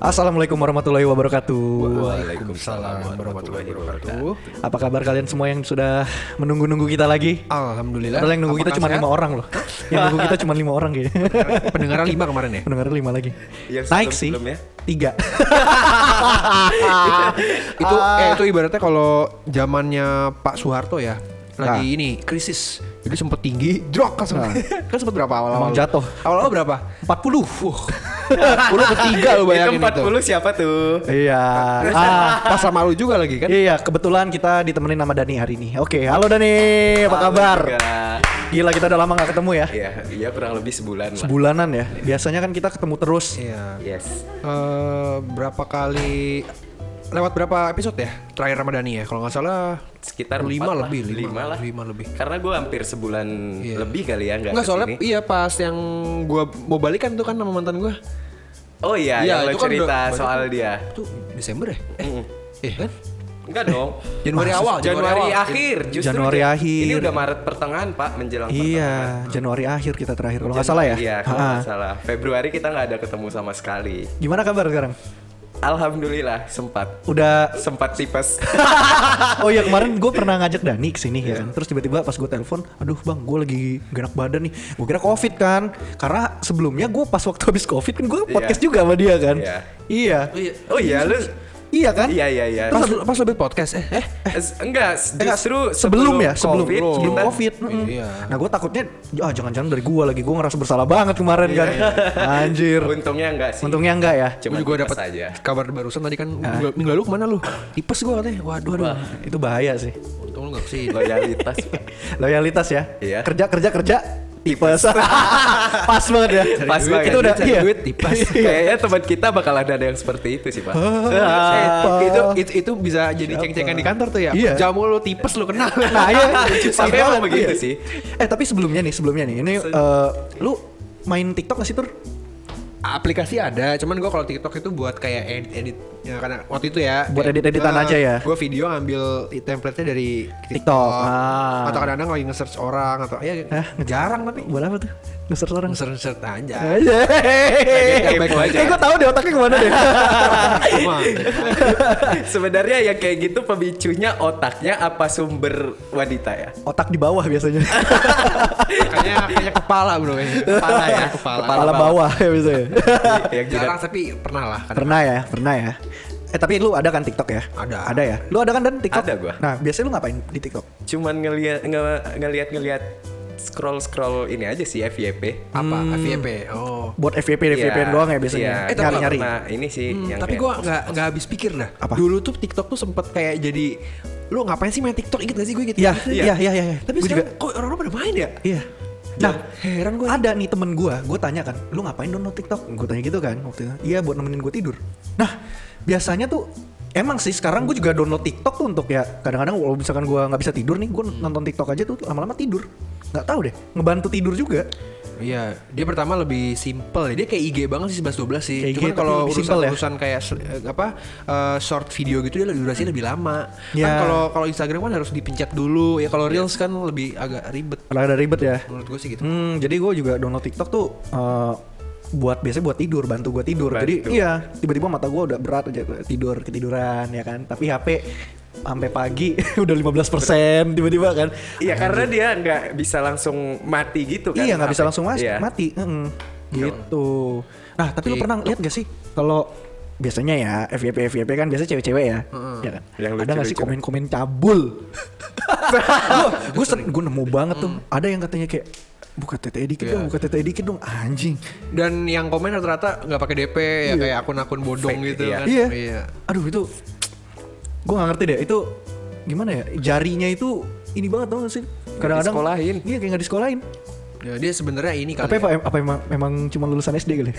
Assalamualaikum warahmatullahi wabarakatuh. Waalaikumsalam warahmatullahi wabarakatuh. Apa kabar kalian semua yang sudah menunggu-nunggu kita lagi? Alhamdulillah. Padahal yang nunggu kita cuma lima orang loh. Yang nunggu kita cuma lima orang kayaknya. Pendengaran lima kemarin ya. Pendengar lima lagi. Yang Naik sih. sebelum-sebelumnya? Tiga. itu eh itu ibaratnya kalau zamannya Pak Soeharto ya lagi Nah. ini krisis. Jadi sempat tinggi, drop kan sempat. kan sempat berapa awal-awal? Jatuh. Awal-awal berapa? 40. Wah. 40 ketiga Itu bayangin itu. 40 siapa tuh? Iya. Ah, Pas sama lu juga lagi kan? iya, kebetulan kita ditemenin sama Dani hari ini. Oke, halo Dani, apa Halo kabar? juga. Gila kita udah lama gak ketemu ya. Iya, iya kurang lebih sebulan lah. Sebulanan ya. Biasanya kan kita ketemu terus. Iya. Yes. Eh, berapa kali lewat berapa episode ya terakhir Ramadhani ya kalau nggak salah Sekitar lima lah. lebih lima lah. lima lebih Karena gue hampir sebulan Iya. lebih kali ya nggak Enggak soalnya ke sini. iya pas yang gua mau balikan tuh kan sama mantan gua Oh iya, Iya, yang lo itu kan cerita udah- soal dia. Itu Desember ya? Mm. Eh kan? Enggak dong. Januari Maksud- awal, Januari, awal. akhir, justru Januari ja- akhir. Ini udah Maret pertengahan pak, menjelang Iya, Januari akhir kita terakhir kalau nggak salah ya. Iya, kalau nggak salah. Februari kita nggak ada ketemu sama sekali. Gimana kabar sekarang? Alhamdulillah sempat. Udah. Sempat tipes. Oh iya kemarin gue pernah ngajak Dani ke sini ya kan? Terus tiba-tiba pas gue telepon Aduh bang gue lagi gak enak badan nih. Gue kira covid kan. Karena sebelumnya gue pas waktu habis covid kan gue podcast Iya. juga sama dia kan? Iya. Iya. Oh iya lu Iya kan Iya iya iya. Pas pas lebih podcast eh eh Es- enggak, justru sebelum, ya sebelum COVID, sebelum kita- covid mm-mm. Iya. nah gue takutnya ah jangan-jangan dari gue lagi gue ngerasa bersalah banget kemarin kan anjir Untungnya enggak sih. untungnya enggak ya Cuma juga dapat aja. kabar barusan tadi kan minggu, minggu lalu ke mana lu? Tipes gua katanya. Waduh, Waduh, itu bahaya sih Untung lu gak ke sini. Loyalitas. Loyalitas ya Iya. kerja kerja kerja tipes pas banget ya Pas duit, banget. itu udah cari iya duit, tipes. Kayaknya teman kita bakal ada yang seperti itu sih, Pak. Eh, itu, itu itu bisa jadi ceng-cengan di kantor tuh ya. Iya. Jamu lu tipes lu kenal. Nah iya Tapi emang begitu Iya. sih. Eh tapi sebelumnya nih sebelumnya nih Ini eh, Lu main TikTok gak sih Tur? Aplikasi ada cuman gua kalau TikTok itu buat kayak edit, edit ya karena waktu itu ya Buat kayak edit-editan gua- aja ya? gua video ngambil template-nya dari TikTok, TikTok, ah. atau kadang-kadang lagi nge-search orang atau ya Hah? jarang tapi Buat apa tuh? Ngeser orang nge-search aja Aja baik aja. Kayak gue tau deh otaknya ke mana deh Cuma, Sebenarnya yang kayak gitu pemicunya otaknya apa sumber wanita ya? Otak di bawah biasanya kayaknya kayaknya kepala bro ya kepala ya kepala, Kepala bawah ya biasanya yang jarang tapi pernah lah kadang. Pernah ya Pernah ya Eh tapi lu ada kan TikTok ya? Ada. Ada ya? Lu ada kan dan TikTok? Ada gua. Nah biasanya lu ngapain di TikTok? cuman ngelihat nge- ngelihat ngelihat scroll scroll ini aja sih FYP. apa FYP oh Buat FVP, FVP Iya, doang ya biasanya? Iya, Eh, tapi Nyari-nyari Nah, ini sih Hmm, yang tapi gua nggak nggak habis pikir dah. Apa? Dulu tuh TikTok tuh sempet kayak jadi lu ngapain sih main TikTok inget gak sih gue gitu? Iya, Iya. iya, iya, iya Tapi Gua sekarang kok orang-orang pada main ya? Iya. Nah, heran gue. ada nih temen gue, gue tanya kan, lu ngapain download TikTok? Gue tanya gitu kan waktu itu. Iya buat nemenin gue tidur. Nah, biasanya tuh emang sih sekarang gue juga download TikTok tuh untuk ya kadang-kadang kalau misalkan gue nggak bisa tidur nih, gue nonton TikTok aja tuh lama-lama tidur. Nggak tahu deh, ngebantu tidur juga. Iya, dia pertama lebih simple ya. Dia kayak IG banget sih 11 12 sih. Kayak Cuman kalau urusan ya? urusan kayak eh, apa eh, short video gitu dia lebih durasinya lebih lama. Ya. Kan kalau kalau Instagram kan harus dipencet dulu. Ya kalau Reels kan lebih agak ribet. Ada ribet ya. Menurut gue sih gitu. Hmm, jadi gue juga download TikTok tuh eh, buat biasanya buat tidur, bantu gue tidur. Bantu. Jadi iya, tiba-tiba mata gue udah berat aja tidur ketiduran ya kan. Tapi HP sampai pagi udah 15% tiba-tiba kan. Iya karena dia nggak bisa langsung mati gitu kan. Iya nggak bisa langsung mas Iya. mati. Mm, gitu. Nah tapi lu pernah lihat gak sih kalau biasanya ya FYP FYP kan biasa cewek-cewek ya, ya kan. Yang ada nggak sih komen-komen cabul? gue sering gue nemu banget tuh. Ada yang katanya kayak buka TTE dikit Iya. dong, buka TTE dikit dong, anjing. Dan yang komen rata-rata nggak pakai DP ya kayak akun-akun bodong Fake, gitu iya. kan. Iya. Aduh itu, gue nggak ngerti deh. Itu gimana ya? Jarinya itu ini banget tau gak sih? Kadang-kadang disekolahin. Iya kayak nggak disekolahin. Ya, dia sebenarnya ini kali. Tapi ya. apa, apa emang, memang cuma lulusan SD kali?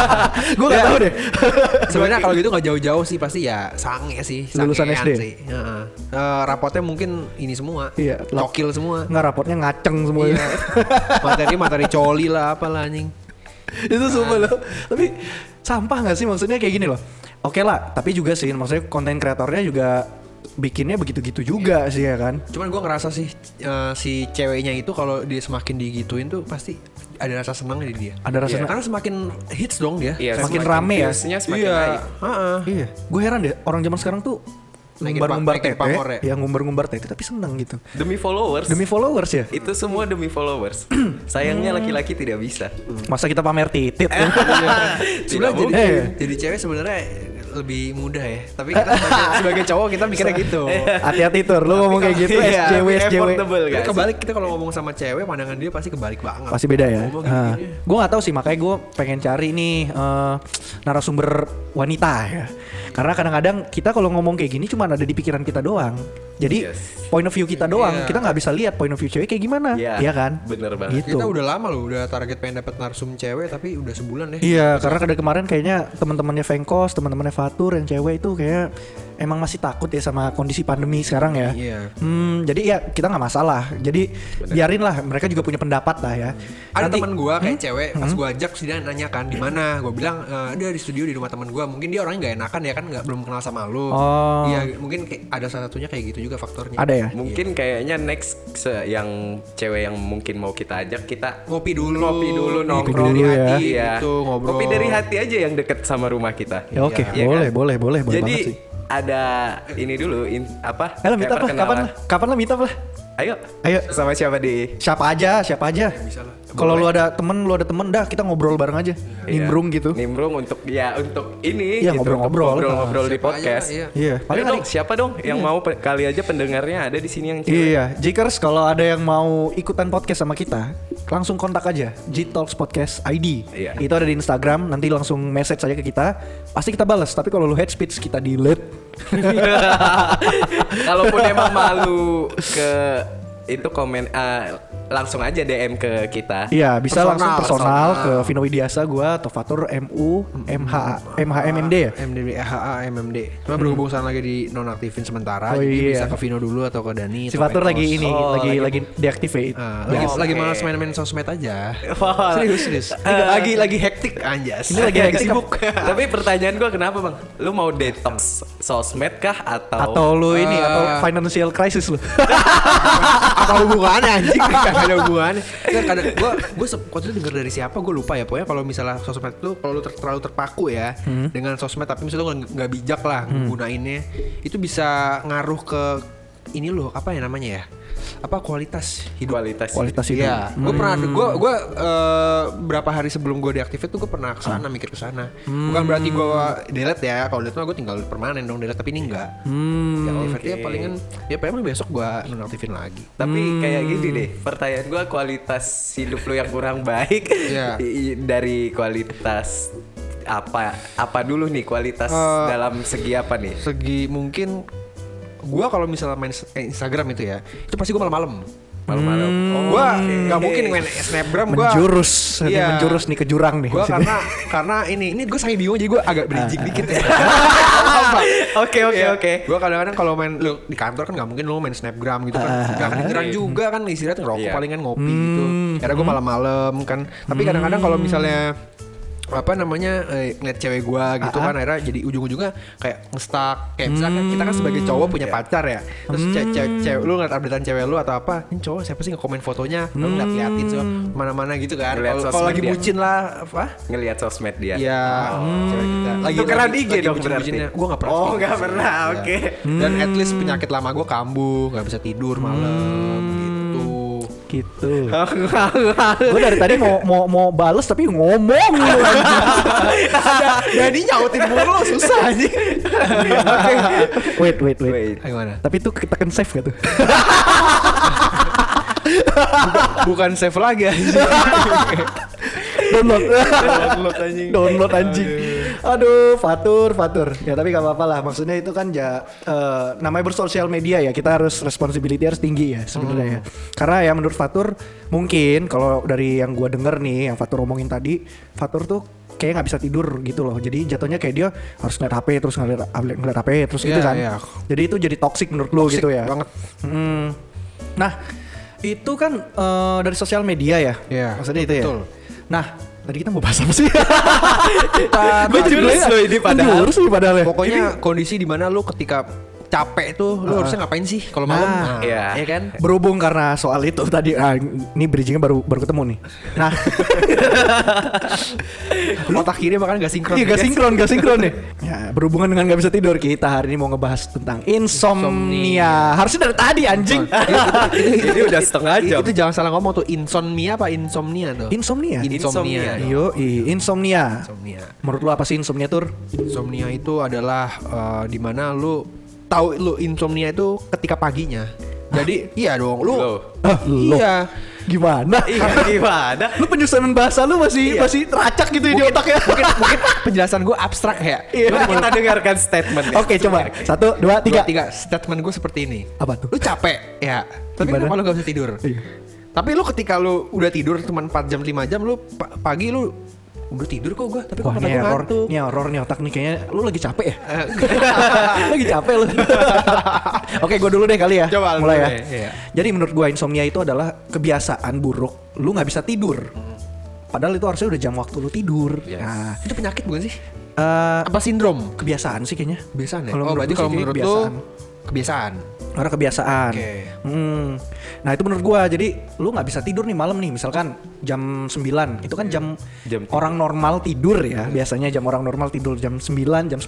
gue nggak tahu deh. Sebenarnya kalau gitu nggak jauh-jauh sih pasti ya sange sih, Lulusan SD. sih. Heeh. Eh, rapotnya mungkin ini semua, Iya, cokil semua. Nggak rapotnya ngaceng semua. Iya. materi materi coli lah apalah anjing. itu sumpah loh. Tapi sampah nggak sih maksudnya kayak gini loh. Oke lah, tapi juga sih maksudnya konten kreatornya juga bikinnya begitu-gitu juga sih ya kan. Cuman gua ngerasa sih eh, si ceweknya itu kalau dia semakin digituin tuh pasti ada rasa senang di dia. Ada rasa Iya, Karena semakin hits dong dia. Iya, Semakin rame ya. semakin iya. naik. Heeh. Iya, gue heran deh orang zaman sekarang tuh ngumbar-ngumbar tete, ya? ya ngumbar-ngumbar tete tapi seneng gitu. Demi followers. Demi followers ya. itu semua demi followers. Sayangnya laki-laki tidak bisa. Masa kita pamer titit ya? Sebenarnya jadi, Eh. jadi cewek sebenarnya lebih mudah ya. Tapi kita sebagai, sebagai cowok kita mikirnya gitu. Hati-hati tur, lu ngomong kayak gitu Iya, SJW SJW. Kebalik kita kalau ngomong sama cewek pandangan dia pasti kebalik banget. Pasti beda ya. Gue nggak tahu sih makanya gue pengen cari nih eh, narasumber wanita ya. Karena kadang-kadang kita kalau ngomong kayak gini cuma ada di pikiran kita doang. Jadi Yes. point of view kita doang. Iya. Kita nggak bisa lihat point of view cewek kayak gimana. Iya, Iya kan? bener banget. Gitu. Kita udah lama loh, udah target pengen dapet narsum cewek tapi udah sebulan ya. Iya, karena kada kemarin kayaknya teman-temannya Vengkos, teman-temannya Fatur yang cewek itu kayak emang masih takut ya sama kondisi pandemi sekarang ya. Iya. Hmm, jadi ya kita nggak masalah. Jadi biarin lah, mereka juga punya pendapat lah ya. Ada Nanti- teman gua kayak cewek pas gua ajak sih dia nanya kan di mana gua bilang "Eh, dia di studio di rumah teman gua mungkin dia orangnya nggak enakan ya kan nggak belum kenal sama lu Oh. iya mungkin kayak ada salah satunya kayak gitu juga faktornya Ada ya? Mungkin kayaknya next yang cewek yang mungkin mau kita ajak kita ngopi dulu ngopi dulu Ngopi nongkrong dulu dari ya. hati Iya. gitu, ngobrol. Ngopi dari hati aja yang deket sama rumah kita. Ya oke, Iya boleh, kan? boleh, boleh, boleh Jadi banget sih. Ada ini dulu in, apa? Lah, meet up lah, kapan lah? Kapan lah meet up lah? Ayo. Ayo. Sama siapa di? Siapa aja, siapa aja. Kalau lu ada temen, lu ada temen, dah kita ngobrol bareng aja. Nimbrung Iya. gitu. Nimbrung untuk ya untuk ini Iya, gitu, ngobrol-ngobrol. untuk ngobrol-ngobrol di Siapa aja, podcast. iya. Iya, Paling dong, siapa dong yang mau pe- kali aja pendengarnya ada di sini yang cewek. Iya, Jikers kalau ada yang mau ikutan podcast sama kita, langsung kontak aja G Talks Podcast ID. Iya. Itu ada di Instagram, nanti langsung message aja ke kita. Pasti kita balas, tapi kalau lu head speech kita delete. Kalaupun emang malu ke itu komen ah, langsung aja DM ke kita. Iya, bisa Personal, langsung personal, personal. ke Vino Widiasa gua atau Fatur MU MH MHMMD ya. MDB HA MMD cuma berhubung sana lagi di nonaktifin sementara Oh, jadi iya. bisa ke Vino dulu atau ke Dani Si Fatur lagi ini, Oh, lagi lagi- lagi deactivate. Ah, lagi Oh, lagi oke. malas main-main sosmed aja Wah. serius serius Ini lagi lagi hektik anjas Ini lagi hektik sibuk Tapi pertanyaan gua kenapa bang? Lu mau detox sosmed kah atau? Atau lu ini Eh. atau financial crisis lu. apa hubungannya anjing gak ada hubungannya kan kadang gue gue waktu itu denger dari siapa gue lupa ya. Pokoknya kalau misalnya sosmed lu kalau lu ter- terlalu terpaku ya dengan sosmed tapi misalnya lu nggak- bijak lah gunainnya itu bisa ngaruh ke ini loh apa ya namanya ya apa kualitas hidup kualitas. Kualitas hidup. Iya, gue pernah, gue gue eh, berapa hari sebelum gue deaktifit tuh gue pernah ke sana mikir ke sana. Bukan berarti gue delete ya, kalau delete mah gue tinggal permanen dong delete, tapi ini enggak. Hmm. Deaktifit ya palingan, ya paling besok gue nonaktifin lagi. Tapi kayak gini deh, pertanyaan gua kualitas hidup lu yang kurang baik i- dari kualitas apa apa dulu nih kualitas Eh, dalam segi apa nih? Segi mungkin gue kalau misalnya main eh, Instagram itu ya, itu pasti gue malam-malam. Malam-malam. Oh, gue oke. nggak mungkin main snapgram gue. menjurus, Iya. menjurus nih ke jurang nih. Gue maksudnya. karena karena ini ini gue sangat bingung jadi gue agak bridging dikit ya. Oke oke oke. Gue kadang-kadang kalau main lu di kantor kan nggak mungkin lu main snapgram gitu kan. Gak kedengeran juga kan istirahat ngerokok Iya. palingan ngopi gitu. Karena gue malam-malam kan. Tapi kadang-kadang kalau misalnya apa namanya eh, ngeliat cewek gua gitu kan akhirnya jadi ujung-ujungnya kayak ngestak kayak misalkan kita kan sebagai cowok punya pacar ya terus ce- ce- cewek lu ngeliat updatean cewek lu atau apa ini cowok siapa sih nge-komen fotonya lu ngeliat liatin so mana-mana gitu kan Ngeliat kalau lagi dia. bucin lah apa Ngelihat sosmed dia. Iya, cewek kita. Lagi Tukeran lagi- IG dong bucin-bucinnya. berarti? Gua gak pernah. Oh, nggak pernah, oke. Dan at least penyakit lama gue kambuh, nggak bisa tidur malam gitu. Gitu. gue dari tadi mau mau mau bales tapi ngomong. Jadi nyautin mulu susah aja. wait, wait, wait. Tapi itu kita kan save gak tuh? Bukan save lagi. Download. Download anjing. Download anjing. Aduh, fatur, fatur. Ya tapi gak apa-apa lah. Maksudnya itu kan ya eh, namanya bersosial media ya. Kita harus responsibility harus tinggi ya sebenarnya ya. Karena ya menurut fatur mungkin kalau dari yang gua denger nih, yang fatur omongin tadi, fatur tuh kayak nggak bisa tidur gitu loh. Jadi jatuhnya kayak dia harus ngeliat HP terus ngeliat, ngeliat HP terus gitu Iya, kan. iya. Jadi itu jadi toxic menurut lo Toxic gitu ya. banget. Hmm. Nah, itu kan eh, dari sosial media ya. Iya, Maksudnya itu betul. ya. Nah, tadi kita mau bahas apa sih? Menjurus judulnya- loh ini padahal. Padahal ya. Pokoknya kondisi di mana lu ketika capek tuh, lu harusnya ngapain sih kalau malam? Nah, Nah, iya. ya kan? Berhubung karena soal itu tadi, ah, ini bridgingnya baru baru ketemu nih. Nah, Otak kiri makanya gak sinkron. iya gak guys. sinkron, gak sinkron nih. Ya, berhubungan dengan gak bisa tidur, kita hari ini mau ngebahas tentang insomnia. Harusnya dari tadi anjing. Ini udah setengah jam. Itu jangan salah ngomong tuh insomnia apa insomnia tuh? insomnia. Insomnia. Yo, insomnia. Insomnia. Menurut lu apa sih insomnia tur? Insomnia itu adalah eh, di mana lu tahu lu insomnia itu ketika paginya. Jadi iya dong, lu Loh. Lo. iya. Gimana? Iya gimana? Lu penyusunan bahasa lu masih Iya. masih teracak gitu di Mungkin, otak ya. mungkin, mungkin penjelasan gue abstrak ya. Iya. Kita dengarkan statement. Oke, coba. Satu, dua, tiga. Tiga. Tiga. Statement gue seperti ini. Apa tuh? Lu capek, ya. Tapi Gimana? kenapa lu gak bisa tidur? Iya. Tapi lu ketika lu udah tidur cuma 4 jam 5 jam lu pa- pagi lu udah tidur kok gua, tapi kok gua error, ngantuk. ini error nih otak nih kayaknya lu lagi capek ya? lagi capek lu. Oke, gue dulu deh kali ya. Coba mulai ya. iya. Jadi menurut gua insomnia itu adalah kebiasaan buruk lu nggak bisa tidur. Padahal itu harusnya udah jam waktu lu tidur. Yes. Nah, Itu penyakit bukan sih? eh, Apa sindrom? kebiasaan sih kayaknya. Kebiasaan ya? Kalau oh, berarti kalau menurut lu kebiasaan. Karena kebiasaan. Oke. Hmm. Nah itu menurut gua jadi lu nggak bisa tidur nih malam nih misalkan jam 9 itu kan jam, Jam tidur. orang normal tidur ya biasanya jam orang normal tidur jam 9 jam 10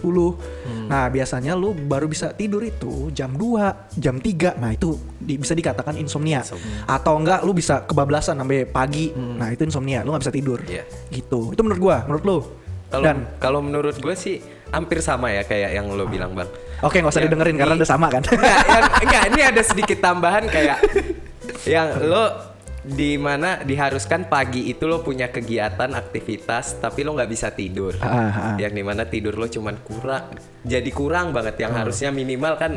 Nah biasanya lu baru bisa tidur itu jam 2 jam 3 Nah itu di- bisa dikatakan insomnia. Atau enggak lu bisa kebablasan sampai pagi Nah itu insomnia lu nggak bisa tidur Iya. Gitu itu menurut gua menurut lu Kalau Dan kalau menurut gue sih hampir sama ya kayak yang lo bilang bang. oke nggak usah Yang didengerin karena di- udah sama kan Enggak, yang, enggak, ini ada sedikit tambahan kayak yang lo di mana diharuskan pagi itu lo punya kegiatan aktivitas tapi lo nggak bisa tidur. Ah, ah. Yang di mana tidur lo cuman kurang, jadi kurang banget yang harusnya minimal kan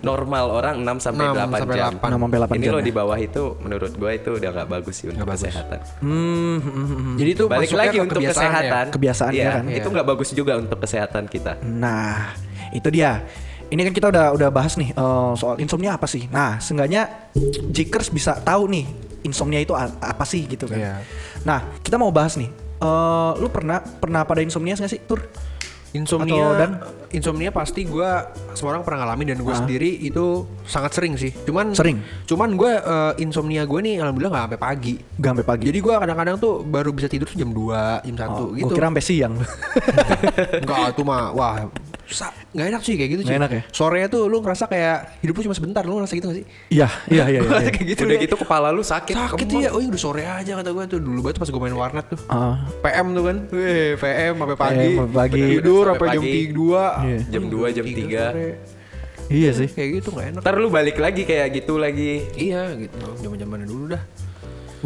normal orang 6 sampai 6 8 sampai jam. 8. 6 sampai 8 Ini jam lo ya. di bawah itu menurut gue itu udah nggak bagus sih untuk bagus. kesehatan. Hmm, hmm, hmm, hmm. Jadi itu Balik lagi ke untuk kebiasaan ya? kesehatan. Kebiasaan, Iya, ya kan? Itu nggak bagus juga untuk kesehatan kita. Nah, itu dia. Ini kan kita udah udah bahas nih eh, soal insomnia apa sih. Nah, seenggaknya Jikers bisa tahu nih insomnia itu apa sih gitu kan. Iya. Nah, kita mau bahas nih. Eh, lu pernah pernah pada insomnia nggak sih, Tur? Insomnia Atau dan? insomnia pasti gua semua orang pernah ngalamin dan gue Ah. sendiri itu sangat sering sih. Cuman Sering? Cuman gue insomnia gue nih alhamdulillah nggak sampai pagi. Gak sampai pagi. Jadi gua kadang-kadang tuh baru bisa tidur tuh jam 2, jam 1 oh, gitu. Gue kira sampai siang. Enggak, itu mah wah nggak enak sih kayak gitu sih. Nggak enak ya? Sorenya tuh lu ngerasa kayak hidup lu cuma sebentar, lu ngerasa gitu gak sih? Iya, iya, iya. iya, iya. kayak gitu. Udah ya. gitu kepala lu sakit. sakit kemeng. ya. Oh, iya udah sore aja kata gue tuh dulu banget pas gue main warnet tuh. Ah, PM tuh kan. Weh, PM sampai pagi. sampai pagi. Tidur Sampai jam. 2. Iya. Jam 2, jam 3. iya sih. Kayak gitu gak enak. Ntar lu balik lagi kayak gitu lagi. Iya gitu. Zaman-zaman dulu dah.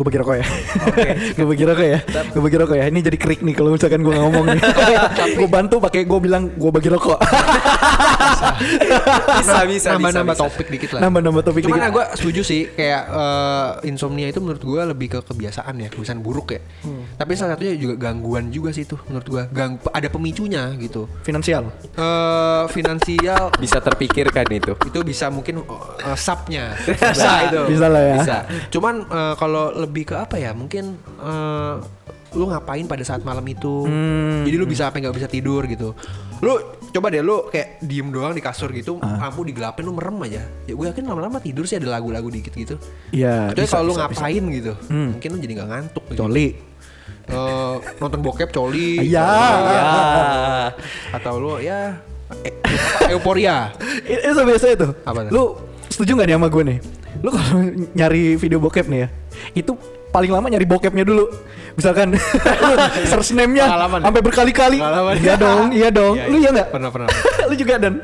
Gue bagi rokok ya. gue bagi rokok ya. Gue bagi rokok ya. Ini jadi krik nih kalau misalkan gue ngomong nih. gue bantu pakai gue bilang gue bagi rokok. Bisa, bisa, Nambah-nambah bisa, topik dikit lah. Nambah-nambah topik Cuman dikit. gue setuju sih kayak eh, insomnia itu menurut gue lebih ke kebiasaan ya, kebiasaan buruk ya. Hmm. Tapi salah satunya juga gangguan juga sih itu menurut gue. Gang ada pemicunya gitu. Finansial. Eh finansial Bisa terpikirkan itu. itu bisa mungkin uh, subnya bisa itu Bisa lah ya. bisa cuman uh, kalau lebih ke apa ya mungkin uh, lu ngapain pada saat malam itu Hmm. jadi lu bisa apa nggak bisa tidur gitu lu coba deh lu kayak diem doang di kasur gitu Ah. lampu digelapin lu merem aja ya gue yakin lama-lama tidur sih ada lagu-lagu dikit gitu Iya. Bisa, kalau lu bisa, ngapain gitu Hmm. mungkin lu jadi nggak ngantuk bisa. gitu. Coli. Eh, nonton bokep coli Iya. Ya. atau lu ya apa, euforia Itu biasa itu. Apa? Lu setuju nggak nih sama gue nih? Lu kalau nyari video bokep nih ya, itu paling lama nyari bokepnya dulu. Misalkan search name-nya ya? sampai berkali-kali. Pengalaman. Iya dong, iya dong. Iya, Lu iya. iya nggak? Pernah, pernah. lu juga dan.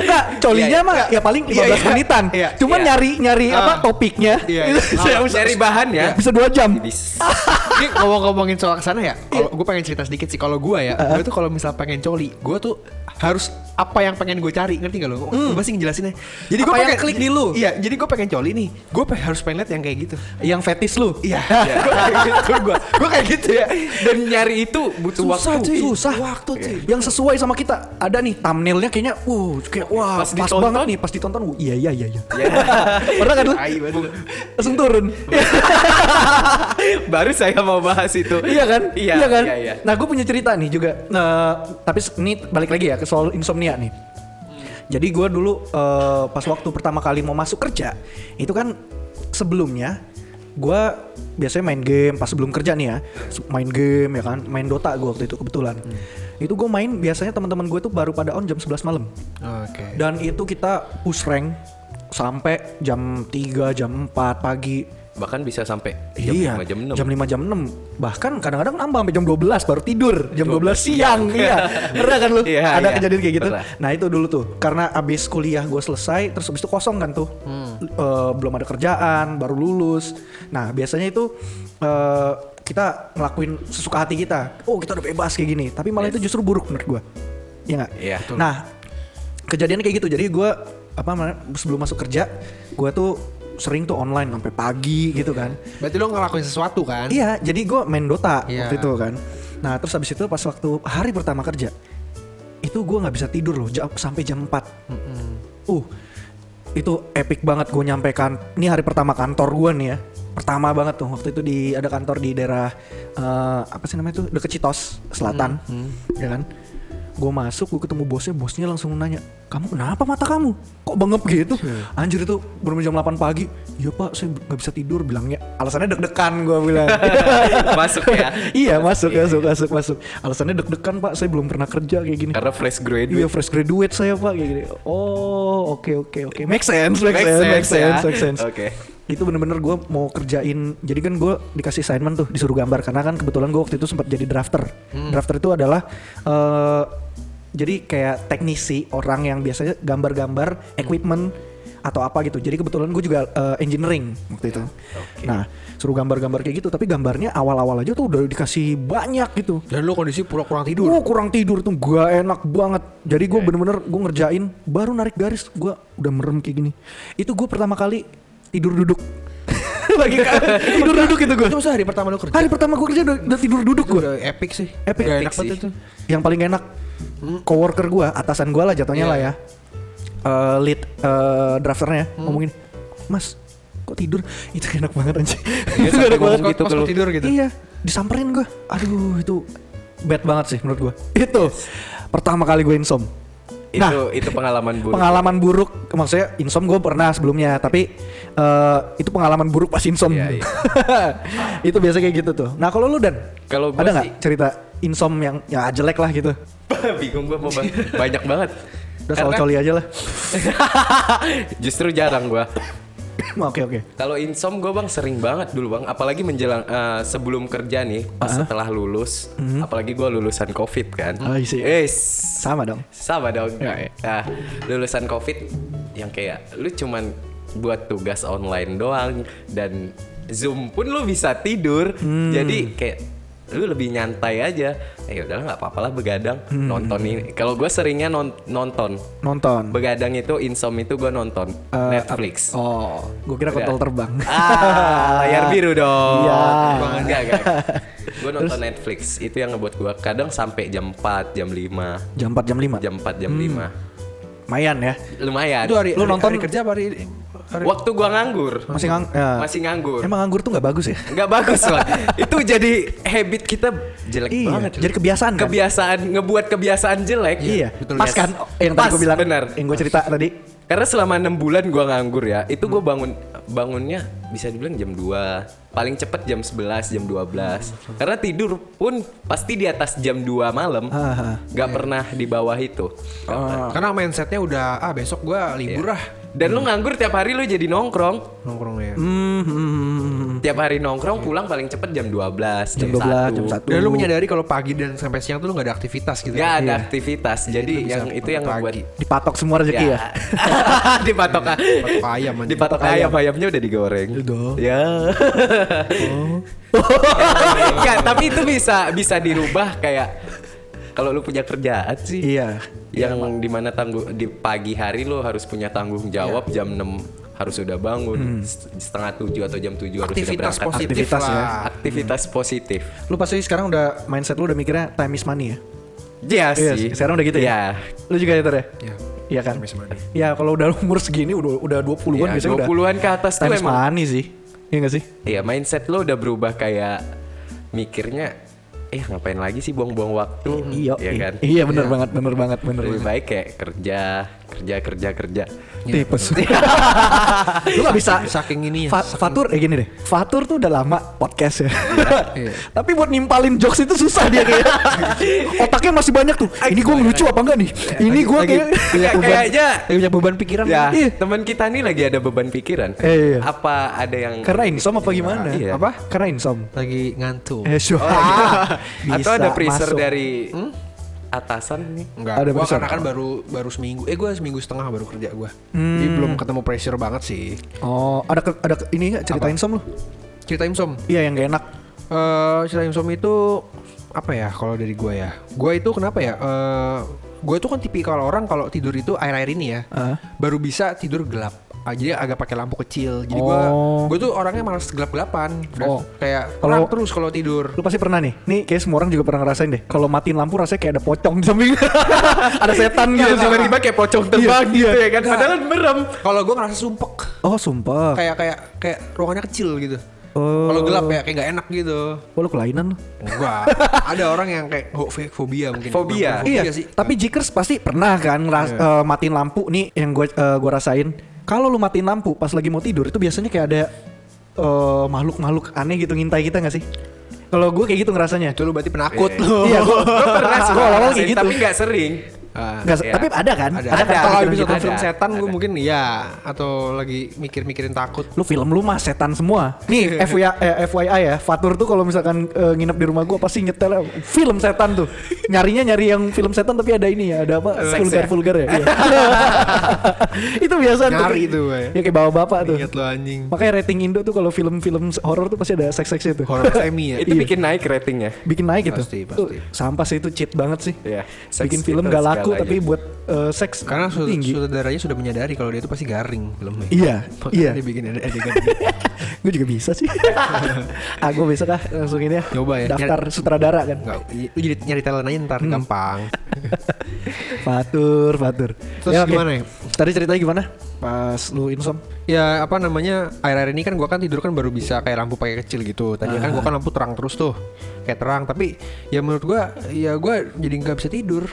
Enggak, colinya Iya, iya. mah ya paling 15 Iya, iya. menitan. Cuman nyari nyari apa Ah. topiknya. Oh, bisa- Nyari bahan ya. Bisa dua jam. Ini ngomong-ngomongin soal ke sana ya, gue pengen cerita sedikit sih. Kalau gue ya, gue tuh kalau misal pengen coli, gue tuh harus apa yang pengen gue cari, ngerti gak lo? Gue pasti ngejelasinnya. Jadi gue pengen klik di lu? Iya, jadi gue pengen coli nih. Gue harus pengen lihat yang kayak gitu. Yang fetis lu. Iya, gue kayak gitu gue. Gue kayak gitu ya. Dan nyari itu butuh Susah waktu. cuy, susah. Waktu, cuy. Yang sesuai sama kita. Ada nih thumbnailnya kayaknya, wow, kayak wah Pas pas, banget nih pas ditonton. Wuh, Iya iya iya iya. Pernah kan lu? Langsung turun. Baru saya mau bahas itu. iya kan? Iya, kan? iya, iya. Nah, gue punya cerita nih juga. Nah, tapi ini balik lagi ya ke soal insomnia nih. Jadi gue dulu eh, pas waktu pertama kali mau masuk kerja, itu kan sebelumnya gue biasanya main game pas sebelum kerja nih ya, main game ya kan, main Dota gue waktu itu kebetulan. Itu gue main biasanya teman-teman gue tuh baru pada on jam 11 malam. Oke. Dan itu kita push rank sampai jam 3, jam 4 pagi. Bahkan bisa sampai jam iya, 5 jam 6. Jam 5 jam 6. Bahkan kadang-kadang nambah sampai jam 12 baru tidur. Jam 12 siang. iya. Pernah kan lu? Iya, Ada iya. kejadian kayak gitu. Pernah. Nah, itu dulu tuh. Karena abis kuliah gue selesai terus abis itu kosong kan tuh. Hmm. Eh, belum ada kerjaan, baru lulus. Nah, biasanya itu eh, kita ngelakuin sesuka hati kita. Oh, kita udah bebas kayak gini. Tapi malah itu justru buruk menurut gue. Iya nggak? Iya. Nah, kejadiannya kayak gitu. Jadi gue apa sebelum masuk kerja, gue tuh sering tuh online sampai pagi gitu kan. Berarti lo ngelakuin sesuatu kan? Iya, jadi gue main Dota Iya. waktu itu kan. Nah, terus habis itu pas waktu hari pertama kerja, itu gue nggak bisa tidur loh jam, sampai jam 4 Uh, itu epic banget gue nyampaikan. Ini hari pertama kantor gue nih ya. Pertama banget tuh waktu itu di ada kantor di daerah eh, apa sih namanya tuh deket Citos Selatan, ya kan. Gue masuk, gue ketemu bosnya, bosnya langsung nanya, kamu kenapa mata kamu? Kok bengep gitu? Anjir itu baru jam 8 pagi. Iya pak, saya nggak bisa tidur bilangnya. Alasannya deg-degan gue bilang. Masuk ya. iya masuk masuk masuk masuk. Alasannya deg-degan pak, saya belum pernah kerja kayak gini. Karena fresh graduate. Iya fresh graduate saya pak kayak gini. Oh oke oke oke. Make sense, make, Make sense, make sense, ya. sense, make sense. Oke. Itu bener-bener gue mau kerjain. Jadi kan gue dikasih assignment tuh disuruh gambar karena kan kebetulan gue waktu itu sempat jadi drafter. Drafter itu adalah eh jadi kayak teknisi orang yang biasanya gambar-gambar equipment atau apa gitu. Jadi kebetulan gue juga eh, engineering waktu itu. Nah suruh gambar-gambar kayak gitu. Tapi gambarnya awal-awal aja tuh udah dikasih banyak gitu. Dan lo kondisi pura kurang tidur. Oh kurang tidur tuh gak enak banget. Jadi gue bener-bener gue ngerjain baru narik garis gue udah merem kayak gini. Itu gue pertama kali tidur duduk. Lagi tidur duduk itu gue. Itu hari pertama lo kerja? Hari pertama gue kerja udah, udah tidur duduk gue. epic sih. Epic. Gak Epic enak banget sih. itu. Yang paling enak coworker gue, atasan gue lah jatuhnya Iya. lah ya. Eh, lead eh, drafternya ngomongin, Mas kok tidur? Itu enak banget anjing. Iya, Itu enak banget. gitu lo lu. tidur gitu. Iya, disamperin gue. Aduh, itu bad banget sih menurut gue. Itu pertama kali gue insom. Itu Nah, itu pengalaman buruk. pengalaman buruk maksudnya insom gue pernah sebelumnya tapi eh, itu pengalaman buruk pas insom Iya, iya. itu biasa kayak gitu tuh nah kalau lu dan Kalau ada nggak cerita insom yang ya jelek lah gitu Bingung gua mau. Banyak banget. udah soal coli aja lah Justru jarang gua. oke oke Kalau insom gue bang sering banget dulu bang, apalagi menjelang eh, sebelum kerja nih, pas setelah lulus, apalagi gue lulusan covid kan. Ah, I see. Eh, sama dong sama dong. Ya, ya. Nah, lulusan covid yang kayak lu cuman buat tugas online doang dan zoom pun lu bisa tidur, jadi kayak lu lebih nyantai aja. Eh udahlah nggak apa-apa lah begadang nonton ini. Kalau gue seringnya non- nonton. nonton Begadang itu insom itu gue nonton Eh, Netflix. oh gue kira kontol terbang Ah, layar biru dong. Iya. Enggak, enggak. Gue nonton Netflix, itu yang ngebuat gue kadang sampai jam 4, jam 5, jam 4 jam 5 jam 4, jam lumayan ya 5. Lumayan. Itu hari, Lu hari- nonton- hari kerja apa hari, hari Waktu gua nganggur. masih ngang ya. Masih nganggur. emang nganggur tuh nggak bagus ya Nggak bagus lah. itu jadi habit kita jelek iya banget. jadi kebiasaan kan kebiasaan ngebuat kebiasaan jelek. iya betul, pas yes. kan yang tadi Pas, gue bilang benar. yang gue cerita tadi Karena selama enam bulan gua nganggur ya, itu gua bangun bangunnya bisa dibilang jam 2 paling cepet jam 11 jam 12 karena tidur pun pasti di atas jam 2 malam Ah, ah. nggak pernah di bawah itu Karena mindsetnya udah ah besok gua libur ah dan lu nganggur tiap hari lu jadi nongkrong nongkrongnya. Hmm, hmm, hmm, hmm. tiap hari nongkrong pulang paling cepet jam 12 jam 12 jam 1 Dan lu menyadari kalau pagi dan sampai siang tuh lu gak ada aktivitas gitu. nggak ada Iya. aktivitas jadi bisa yang itu yang pagi. ngebuat dipatok semua rezeki ya, dipatok Patok ayam anjing. dipatok ayam ayamnya udah digoreng Udah. ya Nggak, tapi itu bisa bisa dirubah kayak kalau lu punya kerjaan sih iya yang di mana tangguh di pagi hari lu harus punya tanggung jawab Iya. jam 6 harus sudah bangun s- setengah tujuh atau jam 7 harus sudah Aktivitas berangkat positif Aktivitas ya. lah. aktivitas positif lu pasti sekarang udah mindset lu udah mikirnya time is money ya Iya Iya, sih sekarang udah gitu ya? Iya. lu juga itu ya Iya. Iya kan? Time is money. Ya kalau udah umur segini udah udah 20-an Iya, biasanya udah 20-an ke atas tuh time is emang money sih. Iya gak sih? Iya mindset lo udah berubah kayak mikirnya eh ngapain lagi sih buang-buang waktu? Iya, ya kan? Iya bener banget, bener banget, bener lebih baik kayak kerja kerja kerja kerja Tipes. Lu gak bisa Saking ini ya, Fa- saking- Fatur eh gini deh. Fatur tuh udah lama podcast ya. Iya. Tapi buat nimpalin jokes itu susah dia kayak. Otaknya masih banyak tuh. Ini gue ngelucu apa enggak nih? Ini gue kayak punya beban, Kayaknya- lagi punya beban pikiran. ya Iya. teman kita nih lagi ada beban pikiran Eh, iya. apa ada yang karena insom apa gimana? Iya. Apa? Karena insom. Lagi ngantuk. Eh, sure. Oh, iya. atau ada pressure masuk. dari atasan nih Enggak, Ada gua karena kan baru baru seminggu. Eh gua seminggu setengah baru kerja gua. Jadi belum ketemu pressure banget sih. Oh, ada ke- ada ke- ini enggak cerita Apa? insom lu? Cerita Imsom. Iya yang gak enak. Eh cerita Imsom itu apa ya kalau dari gua ya? Gua itu kenapa ya? Eh gua itu kan tipikal orang kalau tidur itu air-air ini ya. Ah. Baru bisa tidur gelap. Ah, jadi agak pakai lampu kecil. Jadi gua Oh. gua tuh orangnya malas gelap-gelapan. Dan Oh. Kayak Kalau- terus kalau tidur. Lu pasti pernah nih. Nih kayak semua orang juga pernah ngerasain deh. Kalau matiin lampu rasanya kayak ada pocong di samping. ada setan gitu. tiba-tiba kayak pocong terbang Iya, gitu iya. ya kan padahal merem Kalau gua ngerasa sumpek. Oh, sumpah. Kayak kayak kayak ruangannya kecil gitu. Oh. Kalau gelap ya kayak gak enak gitu. Oh, lu kelainan lu. Enggak. Ada orang yang kayak ho- fobia mungkin. Fobia? Bukan iya sih. Tapi Jikers pasti pernah kan ngeras- eh, matiin lampu nih yang gue gua rasain. Kalau lu matiin lampu pas lagi mau tidur itu biasanya kayak ada eh, makhluk-makhluk aneh gitu ngintai kita nggak sih? Kalau gue kayak gitu ngerasanya. Itu lu berarti penakut Eh. lu. Iya, gue gue pernah sih Gua awal-awal kayak gitu. tapi nggak sering Nggak, Iya. tapi ada kan? ada, kan ada. Kalau pikiran episode gitu. film Ada, setan gue ada. mungkin iya atau lagi mikir-mikirin takut. Lu film lu mah setan semua. Nih FYI, eh, FYI ya, Fatur tuh kalau misalkan eh, nginep di rumah gua pasti nyetel film setan tuh. Nyarinya nyari yang film setan tapi ada ini ya, ada apa? Seks Vulgar ya? vulgar ya. Iya. itu biasa tuh. Nyari tuh, gue. Ya kayak bawa bapak tuh. Ingat lu anjing. Makanya rating Indo tuh kalau film-film horor tuh pasti ada seks-seksnya tuh. Horror semi ya. itu Iya. bikin naik ratingnya Bikin naik gitu. Pasti, Tuh, pasti. sampah sih itu cheat banget sih. Iya, Bikin film itu laku segalanya. tapi buat eh, seks Karena su- tinggi. sutradaranya sudah menyadari kalau dia itu pasti garing filmnya. Iya, iya. Dia bikin ada adegan gitu. gue juga bisa sih. ah, gue bisa kah langsung ini ya. Coba ya. Daftar sutradara kan. Enggak, lu jadi nyari talent aja ntar Hmm. gampang. Fatur, fatur. Terus oke. gimana ya? Tadi ceritanya gimana? Pas lu insom. Ya apa namanya air-air ini kan gua kan tidur kan baru bisa kayak lampu pakai kecil gitu. Tadi kan gua kan lampu terang terus tuh, kayak terang. Tapi ya menurut gua ya gua jadi nggak bisa tidur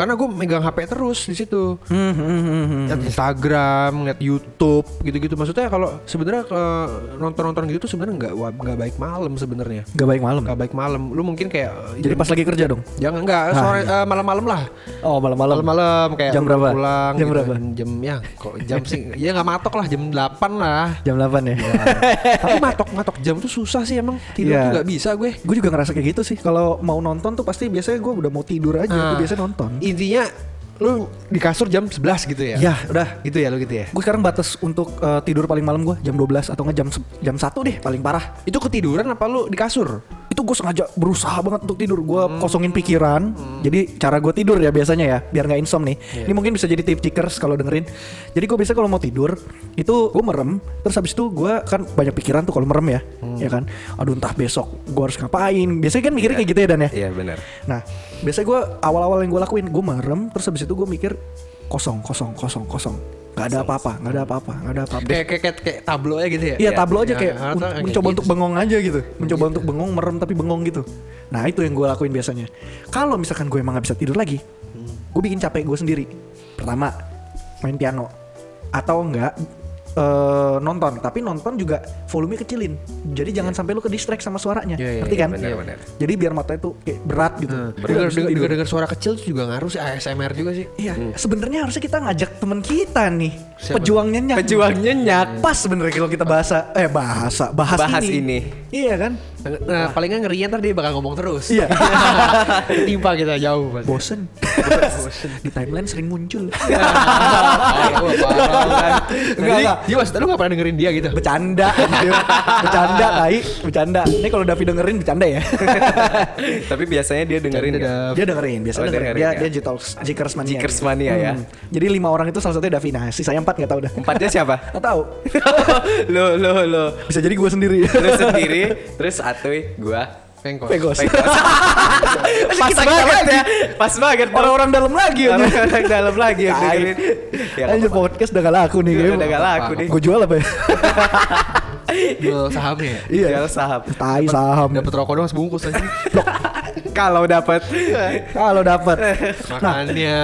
karena gua megang HP terus di situ. Hmm, Lihat Instagram, lihat YouTube gitu-gitu. Maksudnya kalau sebenarnya eh, nonton-nonton gitu tuh sebenarnya nggak nggak baik malam sebenarnya. Gak baik malam. Nggak baik malam. Lu mungkin kayak Jadi pas lagi kerja dong. jangan nggak Ah, sore eh, malam-malam lah. Oh malam-malam. Malam-malam kayak Jam berapa? pulang Jam gitu. berapa? Jam, ya kok jam sih ya nggak matok lah jam 8 lah. Jam 8 ya. Tapi matok matok jam tuh susah sih emang tidur Iya. tuh nggak bisa gue. gue juga ngerasa kayak gitu sih. Kalau mau nonton tuh pasti biasanya gue udah mau tidur aja. Ah. Gue biasanya nonton. Intinya lu di kasur jam 11 gitu ya? Ya udah. Gitu ya lu gitu ya. Gue sekarang batas untuk eh, tidur paling malam gue jam 12 atau nggak jam jam 1 deh paling parah. Itu ketiduran apa lu di kasur? Itu gue sengaja berusaha banget untuk tidur. Gue Hmm. kosongin pikiran. Jadi cara gue tidur ya biasanya ya biar nggak insom nih. Iya. Ini mungkin bisa jadi tip cikers kalau dengerin. Jadi gue biasa kalau mau tidur itu gue merem. Terus habis itu gue kan banyak pikiran tuh kalau merem ya, Hmm. ya kan. Aduh entah besok gue harus ngapain. Biasanya kan mikirnya kayak gitu ya dan ya. Iya benar. Nah, biasanya gue awal-awal yang gue lakuin, gue merem, terus habis itu gue mikir kosong, kosong, kosong, kosong, nggak ada apa-apa, nggak ada apa-apa, nggak ada apa-apa. Kayak kayak kayak, kayak tablo aja gitu ya? Iya tablo aja Ya, kayak kayak mencoba gitu untuk bengong aja gitu, mencoba untuk bengong merem tapi bengong gitu. Nah itu yang gue lakuin biasanya. Kalau misalkan gue emang nggak bisa tidur lagi, gue bikin capek gue sendiri. Pertama main piano atau enggak eh, nonton, tapi nonton juga volume kecilin. Jadi jangan sampai lu ke distract sama suaranya, Iya, iya, ngerti iya, kan? benar-benar. Jadi biar mata itu kayak berat gitu. Udah, Dengar itu dengar suara kecil tuh juga ngaruh sih ASMR juga sih. Iya, sebenarnya harusnya kita ngajak teman kita nih, Siapa? pejuang nyenyak. Pejuang nyenyak. Pas sebenarnya kalau kita bahasa eh bahasa bahas, Bahas ini. ini. Iya kan? Nah, palingan ngerinya ntar dia bakal ngomong terus. Iya. Timpa kita jauh pasti. Bosen. Di timeline sering muncul. Enggak, enggak. Dia maksudnya lu gak pernah dengerin dia gitu? bercanda, anjir. bercanda, tai, bercanda. Ini kalau Davi dengerin bercanda ya. Tapi biasanya dia dengerin ya. Dia dengerin, biasa Oh, dengerin. Dia ya. dia Jitolks, Jikers Mania. Jikers Mania ya. Jadi lima orang itu salah satunya Davi. Nah, sisanya empat nggak tahu dah. Empatnya siapa? Nggak tahu. lo lo lo. Bisa jadi gue sendiri. Lu sendiri, terus Atuy, gua. Pengkos. Pas Kita banget ya. Pas banget. Orang-orang dalam lagi ya. orang dalam lagi dengerin. Ya, Anjir podcast udah gak laku nih Udah kayaknya. gak laku nih. Gue jual apa ya? Jual sahamnya ya? Iya. Jual saham. Tai saham. Dapat rokok doang sebungkus aja. Kalau dapat. Kalau dapat. Makanya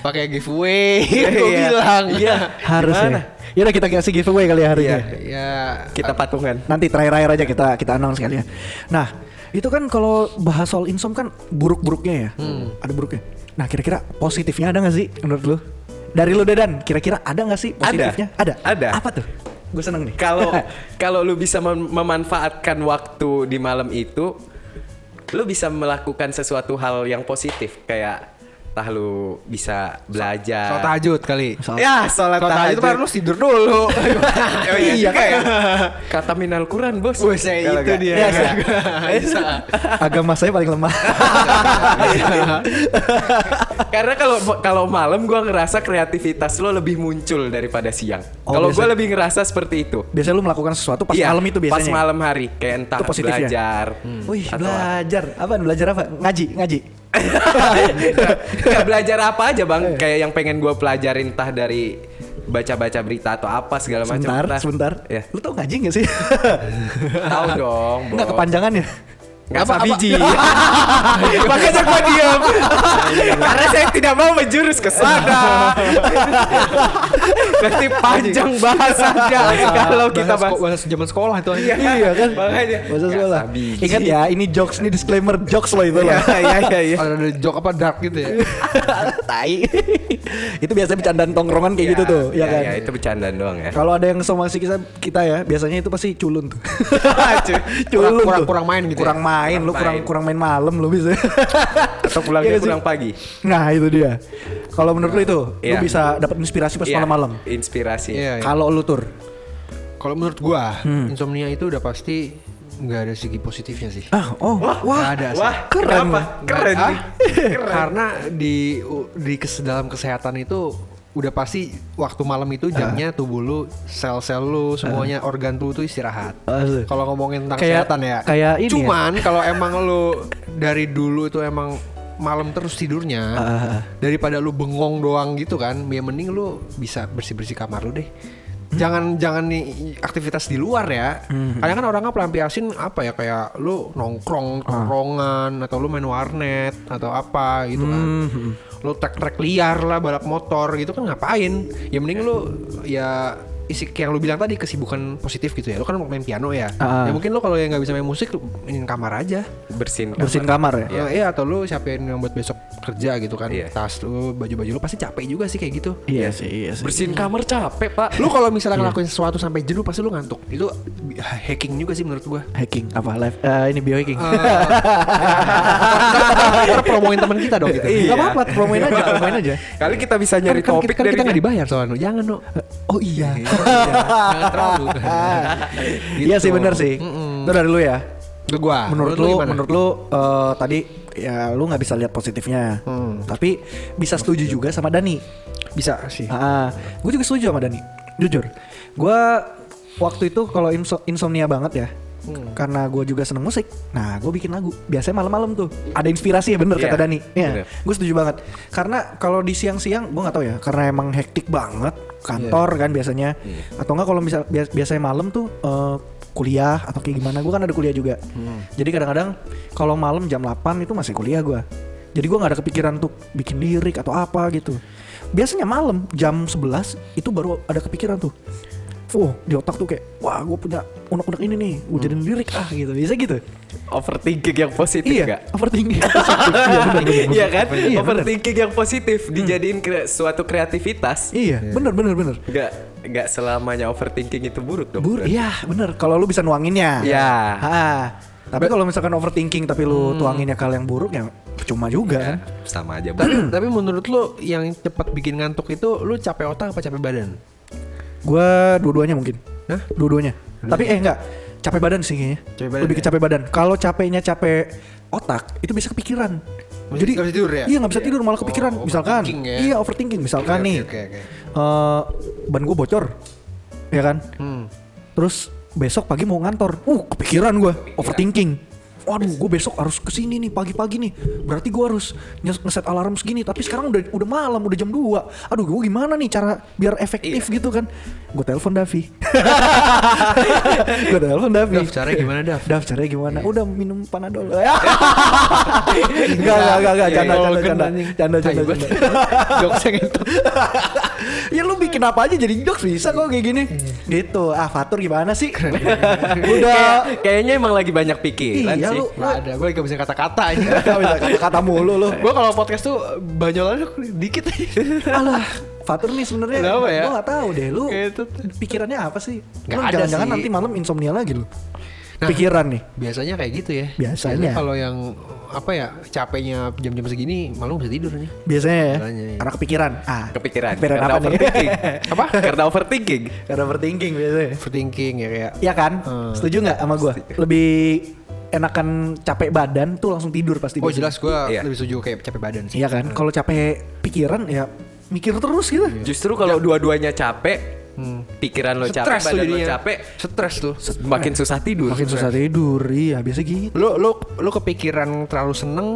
pakai giveaway. Gue Iya. bilang. Iya. Harus Gimana? ya. Yaudah kita kasih giveaway kali ya hari Iya. ini. Ya. Kita patungan. Nanti terakhir-terakhir aja kita kita announce kali ya. Nah, itu kan kalau bahas soal insom kan buruk-buruknya ya. Ada buruknya. Nah, kira-kira positifnya ada nggak sih menurut lu? Dari lu Dedan, kira-kira ada nggak sih positifnya? Ada. Ada. Apa tuh? Gue seneng nih. Kalau kalau lu bisa mem- memanfaatkan waktu di malam itu, lu bisa melakukan sesuatu hal yang positif kayak tah lu bisa belajar. Sholat tahajud kali. Sholat- Ya, sholat Sholat tahajud baru lu tidur dulu. Oh iya kayak kata minal Quran bos. Wih, saya Kalau itu nggak- dia. Iya, iya. Bisa. Agama saya paling lemah. Karena kalau kalau malam gua ngerasa kreativitas lo lebih muncul daripada siang. Oh, kalau gua lebih ngerasa seperti itu. biasanya lu melakukan sesuatu pas Iya, malam itu biasanya. Pas malam hari kayak entah Itu positifnya. belajar. Wih, atau belajar. Apa? Belajar apa? Ngaji, ngaji. Nggak belajar apa aja Eh. bang kayak yang pengen gue pelajarin entah dari baca-baca berita atau apa segala macam Sebentar, Entah- sebentar. ya Lu tau ngaji gak sih? tahu dong Enggak Bo. Apa- sabiji makanya gue diam karena saya tidak mau menjurus ke sana nanti panjang bahasanya kalau kita bahas bahas zaman sekolah itu aja. iya kan? makanya Bahasa sekolah. Ingat ya, ini jokes nih disclaimer jokes loh itu loh. Iya, iya, iya, iya. Ada joke apa dark gitu ya. Tai. itu biasanya bercandaan tongkrongan kayak gitu tuh, ya, kan? ya, itu bercandaan doang ya Kalau ada yang somasi kita kita ya, biasanya itu pasti culun tuh. Culun kurang main gitu ya? Kurang main, lu Kurang kurang main. kurang main malam lu bisa. atau pulangnya Iya nggak sih? pulang pagi Nah, itu dia. Kalau menurut lu itu, lu Iya. bisa dapat inspirasi pas Iya, malam-malam. inspirasi Iya. iya. Kalau lu tur, Kalau menurut gua, insomnia itu udah pasti nggak ada segi positifnya sih. ah, oh, wah, Nggak ada sih. wah keren. kenapa keren Ah, nih Karena di di kes, dalam kesehatan itu udah pasti waktu malam itu jamnya tubuh lu, sel-sel lu, semuanya organ tubuh tuh istirahat. Asik. Kalau ngomongin tentang Kayak- kesehatan ya. kayak ini ya. Cuman kalau emang lu dari dulu itu emang malam terus tidurnya Ah. daripada lu bengong doang gitu kan, ya mending lu bisa bersih-bersih kamar lu deh. Jangan jangan nih aktivitas di luar ya. Hmm. Kadang kan orang kan pelampiasin apa ya kayak lu nongkrong, Ah. nongkrongan atau lu main warnet atau apa gitu kan. Hmm. Lu trek-trek liar lah balap motor gitu kan ngapain? Ya mending lu ya isi kayak yang lu bilang tadi kesibukan positif gitu ya. Lu kan main piano ya. Ah. Ya mungkin lu kalau yang nggak bisa main musik lu mainin kamar aja. bersin bersihin kamar ya. Ya, iya atau lu siapin yang buat besok kerja gitu kan. Iya. Tas lu, baju-baju lu pasti capek juga sih kayak gitu. Iya sih, iya sih. bersihin kamar capek pak Lu kalau misalnya ngelakuin sesuatu sampai jenuh pasti lu ngantuk. Itu hacking juga sih menurut gua. Hacking apa live? eh, ini biohacking. Kita promoin teman kita dong gitu. Gak apa-apa, promoin aja, promoin aja. kali kita bisa nyari kan, topik kan dari kita nggak dibayar soalnya. Jangan no. Oh iya. Jangan terlalu. Iya sih Gitu. bener sih. Itu dari lu ya. Ke gua. menurut, lu, gimana? menurut lu eh, tadi ya lu nggak bisa lihat positifnya. Hmm. Tapi bisa setuju juga sama Dani. bisa sih. Ah, gue juga setuju sama Dani. Jujur, gue waktu itu kalau inso- insomnia banget ya. Hmm. Karena gue juga seneng musik. Nah, gue bikin lagu. Biasanya malam-malam tuh ada inspirasi ya bener Iya, kata Dani. Iya, bener. gue setuju banget. Karena kalau di siang-siang gue nggak tahu ya. Karena emang hektik banget kantor Iya. kan biasanya. Atau enggak kalau misal bias- biasanya malam tuh eh, kuliah atau kayak gimana. Gue kan ada kuliah juga. Hmm. Jadi kadang-kadang kalau malam jam 8 itu masih kuliah gue. Jadi gue nggak ada kepikiran untuk bikin lirik atau apa gitu. Biasanya malam jam 11 itu baru ada kepikiran tuh. Oh di otak tuh kayak wah gue punya unek-unek ini nih, gue jadiin lirik ah gitu. Bisa gitu. overthinking yang positif Iya, gak? overthinking. Iya bener, bener, Iya kan? Iya, bener. overthinking yang positif dijadiin kre- suatu kreativitas. Iya, bener bener bener. Gak gak selamanya overthinking itu buruk dong. Bur, berarti. iya bener. Kalau lu bisa nuanginnya. Iya. Ah, tapi kalau misalkan overthinking tapi lu tuanginnya ke hal yang buruk ya cuma juga Ya, kan. sama aja. Tapi, tapi menurut lu yang cepat bikin ngantuk itu lu capek otak apa capek badan? Gua dua-duanya mungkin. Hah? Dua-duanya. Tapi eh enggak, capek badan sih kayaknya. Capek badan Lebih ke ya? capek badan. Kalau capeknya capek otak, itu bisa kepikiran. Jadi nggak bisa tidur ya? Iya nggak bisa tidur malah kepikiran. Oh, misalkan, ya? iya overthinking. Misalkan Oke, nih, oke, oke. eh, ban gue bocor, ya kan? Hmm. Terus besok pagi mau ngantor, uh kepikiran gue, overthinking. Waduh gue besok harus ke sini nih pagi-pagi nih. Berarti gue harus ngeset alarm segini. Tapi sekarang udah udah malam udah jam 2 aduh gue gimana nih cara biar efektif gitu kan? Gue telepon Davi. Gue telepon Davi. Daf, caranya gimana, Daf? Daf caranya gimana udah minum panadol. Enggak enggak enggak enggak canda canda canda canda canda. canda Jokes yang itu. ya lu bikin apa aja jadi jokes? Bisa kok kayak gini. Gitu. Ah Fatur gimana sih? Udah. Kayak- kayaknya emang lagi banyak pikiran iya sih. lu Nggak ada, gue gak bisa kata-kata aja. Gak bisa kata-kata mulu lu gue kalau podcast tuh banyolannya dikit aja. Alah Fatur nih sebenarnya ya? Gue gak tahu deh lu itu. Pikirannya apa sih? Nggak Lu ada jangan-jangan nanti malam insomnia lagi lu Nah. Pikiran nih Biasanya kayak gitu ya. Biasanya. kalau yang apa ya capeknya jam-jam segini malam bisa tidur nih. Biasanya ya Biasanya, iya. Karena kepikiran ah, Kepikiran. Kepikiran Karena apa nih? overthinking. Apa? Karena overthinking. Karena overthinking biasanya Overthinking ya kayak Iya kan? Hmm. Setuju nggak sama gue? Lebih enakan capek badan tuh langsung tidur pasti Oh biasanya. jelas gue Iya. lebih setuju kayak capek badan sih. Iya kan? Kalau capek pikiran ya mikir terus gitu Justru kalau dua-duanya capek, pikiran lo capek, Stres tuh badan lo jadinya. capek, Stres tuh. makin susah tidur. Makin susah tidur Iya biasa gitu Lu lu lu kepikiran terlalu seneng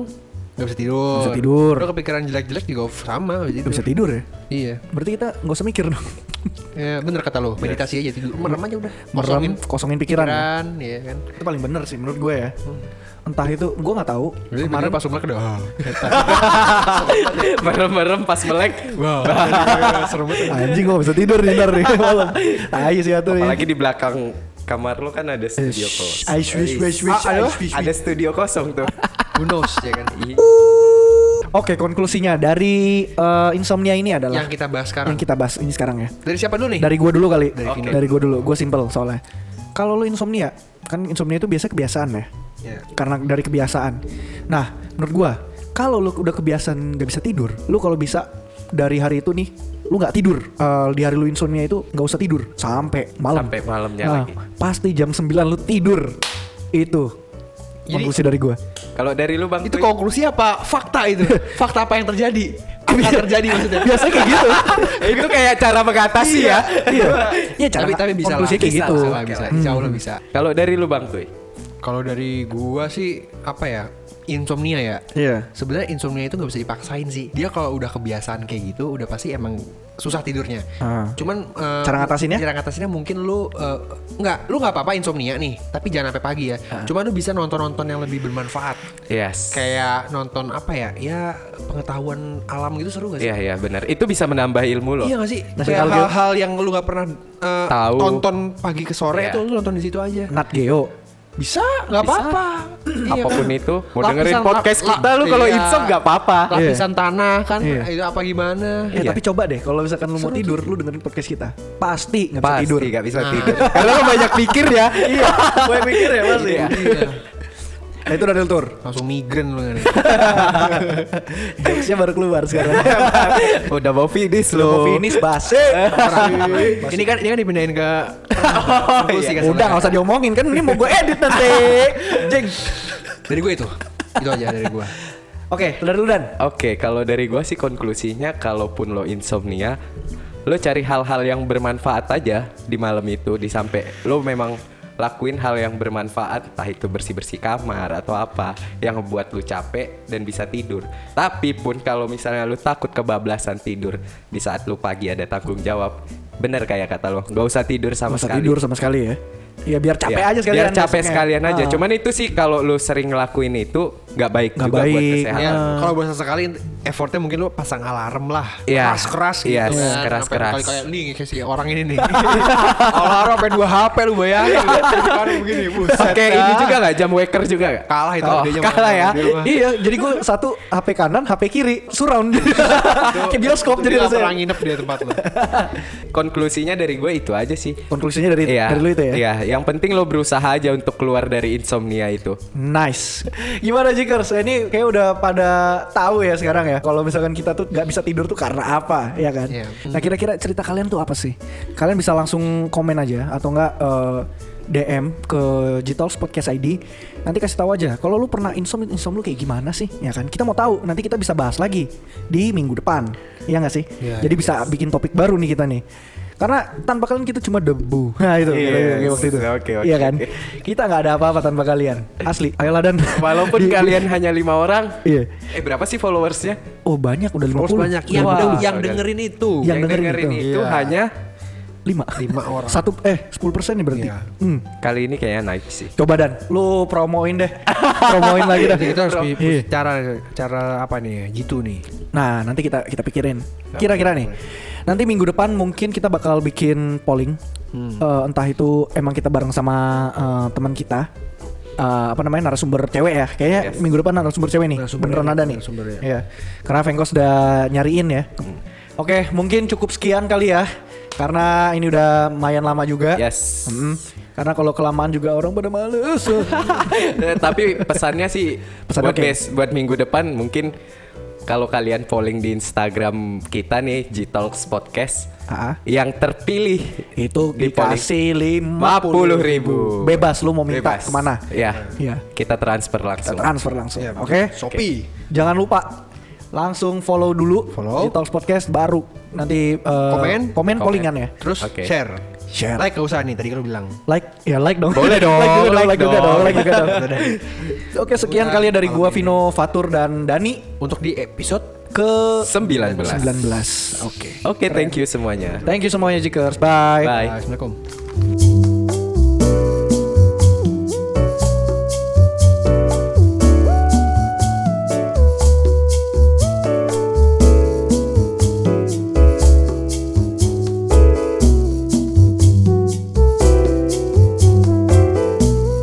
Gak bisa tidur. Nggak bisa tidur. Lu kepikiran jelek-jelek juga sama gak bisa Gak tidur bisa tidur ya? Iya. Berarti kita nggak usah mikir dong. Ya bener kata lu Meditasi aja tidur. Merem aja udah. Merem, kosongin. pikiran. Ya? pikiran Iya kan. Itu paling bener sih menurut gue ya. Entah itu, gue nggak tahu. Jadi Kemarin pas melek udah ah, Merem-merem pas melek. Wow Serem banget. Anjing gue bisa tidur nih ntar nih malam. Ayo sih atuh Apalagi di belakang kamar lo kan ada studio kosong. I wish, wish, wish, Ah, wish, Ada studio kosong tuh. Who knows ya kan. Oke konklusinya dari eh, insomnia ini adalah Yang kita bahas sekarang yang kita bahas ini sekarang ya Dari siapa dulu nih? Dari gue dulu kali Dari Vino. Dari gue dulu, gue simple soalnya Kalau lu insomnia, kan insomnia itu biasa kebiasaan ya Iya. Karena dari kebiasaan Nah menurut gue Kalau lu udah kebiasaan gak bisa tidur Lu kalau bisa dari hari itu nih Lu gak tidur Eh, Di hari lu insomnia itu gak usah tidur Sampai malam Sampai malamnya Nah, lagi. Pasti jam 9 lu tidur Itu Jadi- Konklusi dari gue Kalau dari lu Bang Itu konklusi apa? Fakta itu Fakta apa yang terjadi? Apa yang terjadi maksudnya? Biasanya kayak gitu itu kayak cara mengatasi ya. Iya Iya cara tapi tapi bisa lah kayak bisa, gitu bisa, lah, bisa. Insya Allah bisa Kalau dari lu Bang Tuy? Kalau dari gua sih apa ya insomnia ya. Iya Sebenarnya insomnia itu nggak bisa dipaksain sih. Dia kalau udah kebiasaan kayak gitu, udah pasti emang susah tidurnya. Ah. Cuman eh, Cara ngatasinnya? Cara ngatasinnya mungkin lu eh, nggak, lu nggak apa-apa insomnia nih, tapi jangan sampai pagi ya. Ah. Cuman lu bisa nonton-nonton yang lebih bermanfaat. Yes. Kayak nonton apa ya? Ya pengetahuan alam gitu seru gak sih? Iya iya benar. Itu bisa menambah ilmu lo. Iya gak sih? Nasi Kayak hal-hal yang lu gak pernah eh, Tahu. tonton pagi ke sore Iya. tuh lu nonton di situ aja. Nat Geo Bisa, nggak apa-apa. Iya Apa pun kan? itu, mau Lapisan- dengerin podcast la- kita lu kalau iya. insom nggak apa-apa. Lapisan tanah kan, Iya. itu apa gimana? Ya Iya. tapi coba deh kalau misalkan lu mau tidur lu dengerin podcast kita. Pasti nggak bisa Pasti tidur. nggak bisa Nah. tidur. Karena lo banyak pikir ya. iya, gue mikir ya pasti. Iya. Nah itu Daniel Tour. Langsung migrain lu kan. Jokesnya baru keluar sekarang. Udah mau finish Lu mau lo. finish basi. ini kan ini kan dipindahin ke kan Udah sebenarnya. usah diomongin kan ini mau gue edit nanti. Jeng. Dari gue itu. Itu aja dari gue. Oke, dari lu Dan. Oke, kalau dari gua sih konklusinya kalaupun lo insomnia, lo cari hal-hal yang bermanfaat aja di malam itu di sampai lo memang lakuin hal yang bermanfaat, entah itu bersih-bersih kamar atau apa yang membuat lu capek dan bisa tidur. Tapi pun kalau misalnya lu takut kebablasan tidur di saat lu pagi ada tanggung jawab, bener kayak kata lo, nggak usah tidur sama Masa sekali. tidur sama sekali ya. Ya biar capek Ya, aja sekalian. Biar capek sekalian aja. Ah. Cuman itu sih kalau lu sering ngelakuin itu nggak baik Nggak juga buat baik. kesehatan. Ya, kalau bahasa sekali effortnya mungkin lu pasang alarm lah. Iya. Keras-keras gitu. Iya, kan. keras-keras. Sampai Kayak nih kayak si orang ini nih. alarm sampai dua HP lu bayangin. Kan begini, buset. Pakai dah. ini juga nggak jam waker juga nggak? Kalah itu Oh, kalah ya. Iya, jadi gue satu HP kanan, HP kiri, surround. Kayak bioskop Jadi rasanya. nginep di tempat lu. Konklusinya dari gue itu aja sih. Konklusinya dari Iya, dari lu itu ya. Iya, yang penting lo berusaha aja untuk keluar dari insomnia itu. Nice. Gimana Jikers? Ini kayak udah pada tahu ya sekarang ya. Kalau misalkan kita tuh nggak bisa tidur tuh karena apa, ya kan? Iya. Nah kira-kira cerita kalian tuh apa sih? Kalian bisa langsung komen aja atau enggak eh, DM ke Jitalks Podcast ID. Nanti kasih tahu aja. Kalau lu pernah insom, insom lu kayak gimana sih? Ya kan? Kita mau tahu. Nanti kita bisa bahas lagi di minggu depan. Iya nggak sih? Iya, Jadi bisa bikin topik baru nih kita nih. Karena tanpa kalian kita cuma debu. Nah itu Yes. kayak- kayak waktu itu. Oke, oke, Iya kan? Kita nggak ada apa-apa tanpa kalian. Asli. Ayolah dan Walaupun Di- kalian hanya lima orang. Iya. Eh berapa sih followersnya? Oh banyak udah 50 Terus banyak yang, Wah, yang dengerin itu. Yang dengerin itu. itu Iya. hanya 5 Lima orang. Satu eh 10 persen nih berarti. Iya. Hmm. kali ini kayaknya naik sih. Coba dan lu promoin deh. promoin lagi dah. Kita harus Iya. cara cara apa nih? Gitu nih. Nah, nanti kita kita pikirin. Kira-kira nih. Nanti minggu depan mungkin kita bakal bikin polling. Eh, entah itu emang kita bareng sama eh, teman kita. Eh, apa namanya narasumber cewek ya kayaknya Yes. minggu depan narasumber cewek nih Narasumber beneran ya, ada nih narasumber ya. Iya. karena Vengkos udah nyariin ya oke mungkin cukup sekian kali ya karena ini udah lumayan lama juga Yes. Mm. karena kalau kelamaan juga orang pada males Tapi pesannya sih Pesan buat bes- buat minggu depan mungkin kalau kalian polling di Instagram kita nih G Talks Podcast Ah. yang terpilih itu dikasih lima 50 ribu. bebas lu mau minta Bebas. ke mana Ya. Iya. Kita transfer langsung. transfer langsung Iya, oke Shopee. jangan lupa langsung follow dulu Follow. di Talks Podcast baru nanti eh, Komen. komen Komen. pollingan ya Terus Oke. share. Share. Like gak usah nih tadi kan bilang. like ya like dong Boleh dong, like juga dong like like juga dong. dong like juga dong oke sekian kali ya dari gua Vino Fatur dan Dani Untuk di episode ke 19. 19 oke Oke, thank you semuanya. thank you semuanya Jikers bye Bye. Assalamualaikum.